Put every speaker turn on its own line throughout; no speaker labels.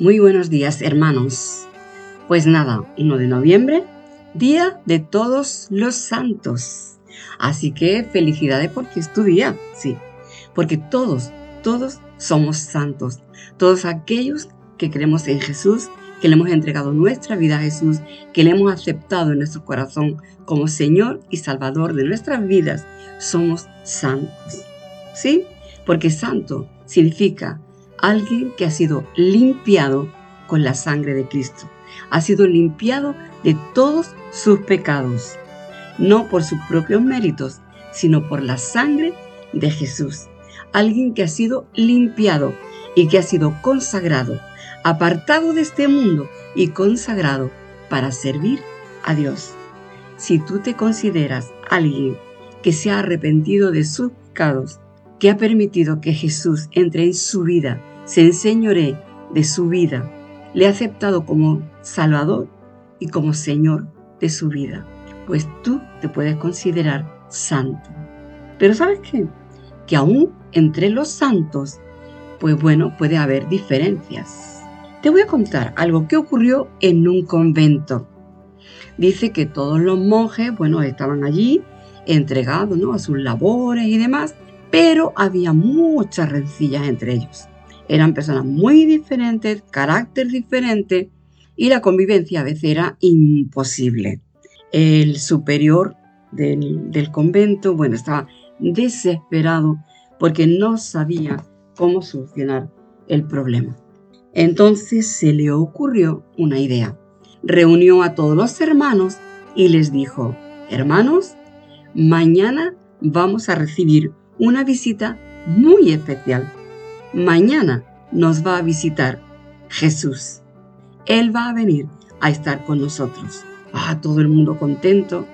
Muy buenos días, hermanos. Pues nada, 1 de noviembre, Día de Todos los Santos. Así que felicidades porque es tu día, sí. Porque todos, todos somos santos. Todos aquellos que creemos en Jesús, que le hemos entregado nuestra vida a Jesús, que le hemos aceptado en nuestro corazón como Señor y Salvador de nuestras vidas, somos santos. ¿Sí? Porque santo significa alguien que ha sido limpiado con la sangre de Cristo. Ha sido limpiado de todos sus pecados, no por sus propios méritos, sino por la sangre de Jesús. Alguien que ha sido limpiado y que ha sido consagrado, apartado de este mundo y consagrado para servir a Dios. Si tú te consideras alguien que se ha arrepentido de sus pecados, que ha permitido que Jesús entre en su vida, se enseñoré de su vida, le ha aceptado como Salvador y como Señor de su vida, pues tú te puedes considerar santo. Pero ¿sabes qué? Que aún entre los santos, pues bueno, puede haber diferencias. Te voy a contar algo que ocurrió en un convento. Dice que todos los monjes, bueno, estaban allí entregados ¿no? a sus labores y demás, pero había muchas rencillas entre ellos. Eran personas muy diferentes, carácter diferente y la convivencia a veces era imposible. El superior del, del convento, bueno, estaba desesperado porque no sabía cómo solucionar el problema. Entonces se le ocurrió una idea. Reunió a todos los hermanos y les dijo, hermanos, mañana vamos a recibir una visita muy especial. Mañana nos va a visitar Jesús. Él va a venir a estar con nosotros. Ah, todo el mundo contento.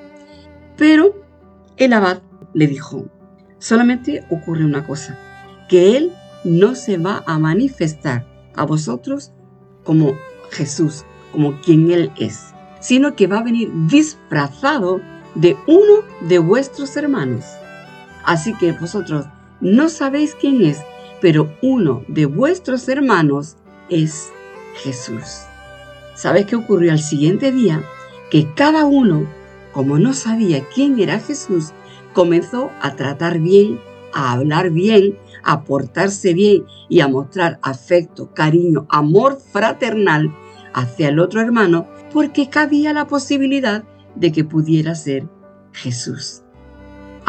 Pero el abad le dijo, solamente ocurre una cosa, que Él no se va a manifestar a vosotros como Jesús, como quien Él es, sino que va a venir disfrazado de uno de vuestros hermanos. Así que vosotros no sabéis quién es, pero uno de vuestros hermanos es Jesús. ¿Sabes qué ocurrió al siguiente día? Que cada uno, como no sabía quién era Jesús, comenzó a tratar bien, a hablar bien, a portarse bien y a mostrar afecto, cariño, amor fraternal hacia el otro hermano, porque cabía la posibilidad de que pudiera ser Jesús.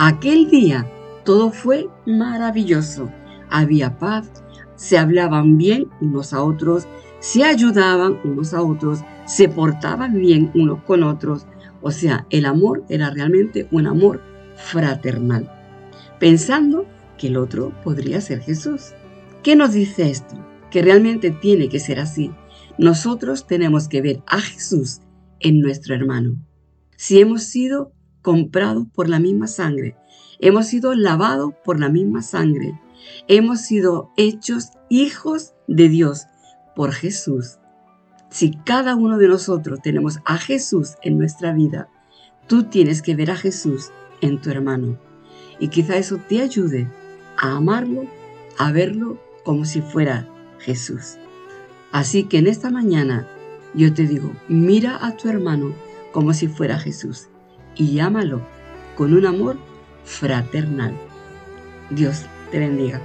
Aquel día todo fue maravilloso. Había paz, se hablaban bien unos a otros, se ayudaban unos a otros, se portaban bien unos con otros. O sea, el amor era realmente un amor fraternal, pensando que el otro podría ser Jesús. ¿Qué nos dice esto? Que realmente tiene que ser así. Nosotros tenemos que ver a Jesús en nuestro hermano. Si hemos sido comprados por la misma sangre, hemos sido lavados por la misma sangre, hemos sido hechos hijos de Dios por Jesús. Si cada uno de nosotros tenemos a Jesús en nuestra vida, tú tienes que ver a Jesús en tu hermano. Y quizá eso te ayude a amarlo, a verlo como si fuera Jesús. Así que en esta mañana yo te digo, mira a tu hermano como si fuera Jesús y llámalo con un amor fraternal. Dios te bendiga.